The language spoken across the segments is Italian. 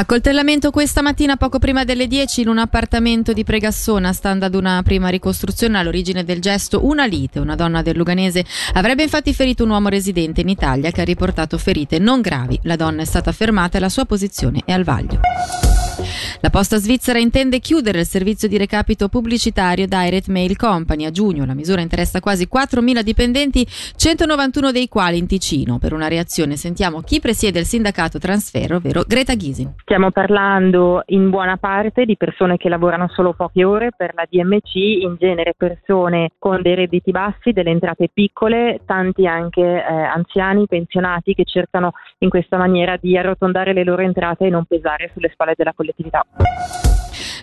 Accoltellamento questa mattina poco prima delle 10 in un appartamento di Pregassona, stando ad una prima ricostruzione all'origine del gesto una lite. Una donna del Luganese avrebbe infatti ferito un uomo residente in Italia che ha riportato ferite non gravi. La donna è stata fermata e la sua posizione è al vaglio. La Posta Svizzera intende chiudere il servizio di recapito pubblicitario Direct Mail Company a giugno. La misura interessa quasi 4.000 dipendenti, 191 dei quali in Ticino. Per una reazione sentiamo chi presiede il sindacato Transfer, ovvero Greta Ghisin. Stiamo parlando in buona parte di persone che lavorano solo poche ore per la DMC, in genere persone con dei redditi bassi, delle entrate piccole, tanti anche eh, anziani, pensionati che cercano in questa maniera di arrotondare le loro entrate e non pesare sulle spalle della collettività.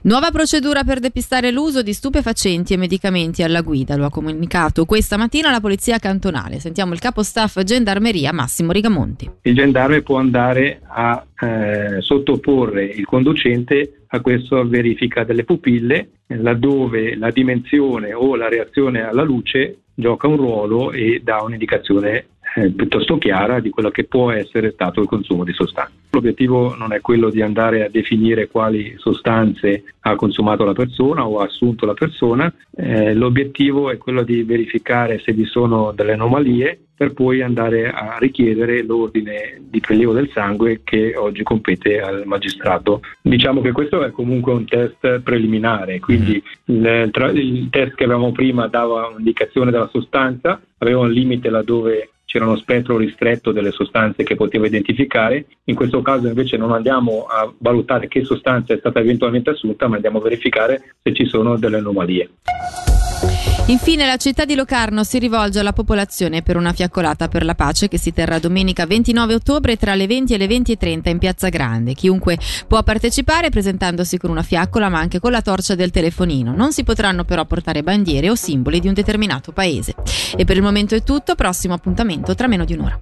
Nuova procedura per depistare l'uso di stupefacenti e medicamenti alla guida, lo ha comunicato questa mattina la Polizia Cantonale. Sentiamo il capo staff Gendarmeria Massimo Rigamonti. Il gendarme può andare a eh, sottoporre il conducente a questa verifica delle pupille, laddove la dimensione o la reazione alla luce gioca un ruolo e dà un'indicazione eh, piuttosto chiara di quello che può essere stato il consumo di sostanze. L'obiettivo non è quello di andare a definire quali sostanze ha consumato la persona o ha assunto la persona, eh, l'obiettivo è quello di verificare se vi sono delle anomalie per poi andare a richiedere l'ordine di prelievo del sangue che oggi compete al magistrato. Diciamo che questo è comunque un test preliminare, quindi mm. il, il test che avevamo prima dava un'indicazione della sostanza, aveva un limite laddove c'era uno spettro ristretto delle sostanze che poteva identificare. In questo caso invece non andiamo a valutare che sostanza è stata eventualmente assunta, ma andiamo a verificare se ci sono delle anomalie. Infine la città di Locarno si rivolge alla popolazione per una fiaccolata per la pace che si terrà domenica 29 ottobre tra le 20 e le 20.30 in Piazza Grande. Chiunque può partecipare presentandosi con una fiaccola ma anche con la torcia del telefonino. Non si potranno però portare bandiere o simboli di un determinato paese. E per il momento è tutto, prossimo appuntamento tra meno di un'ora.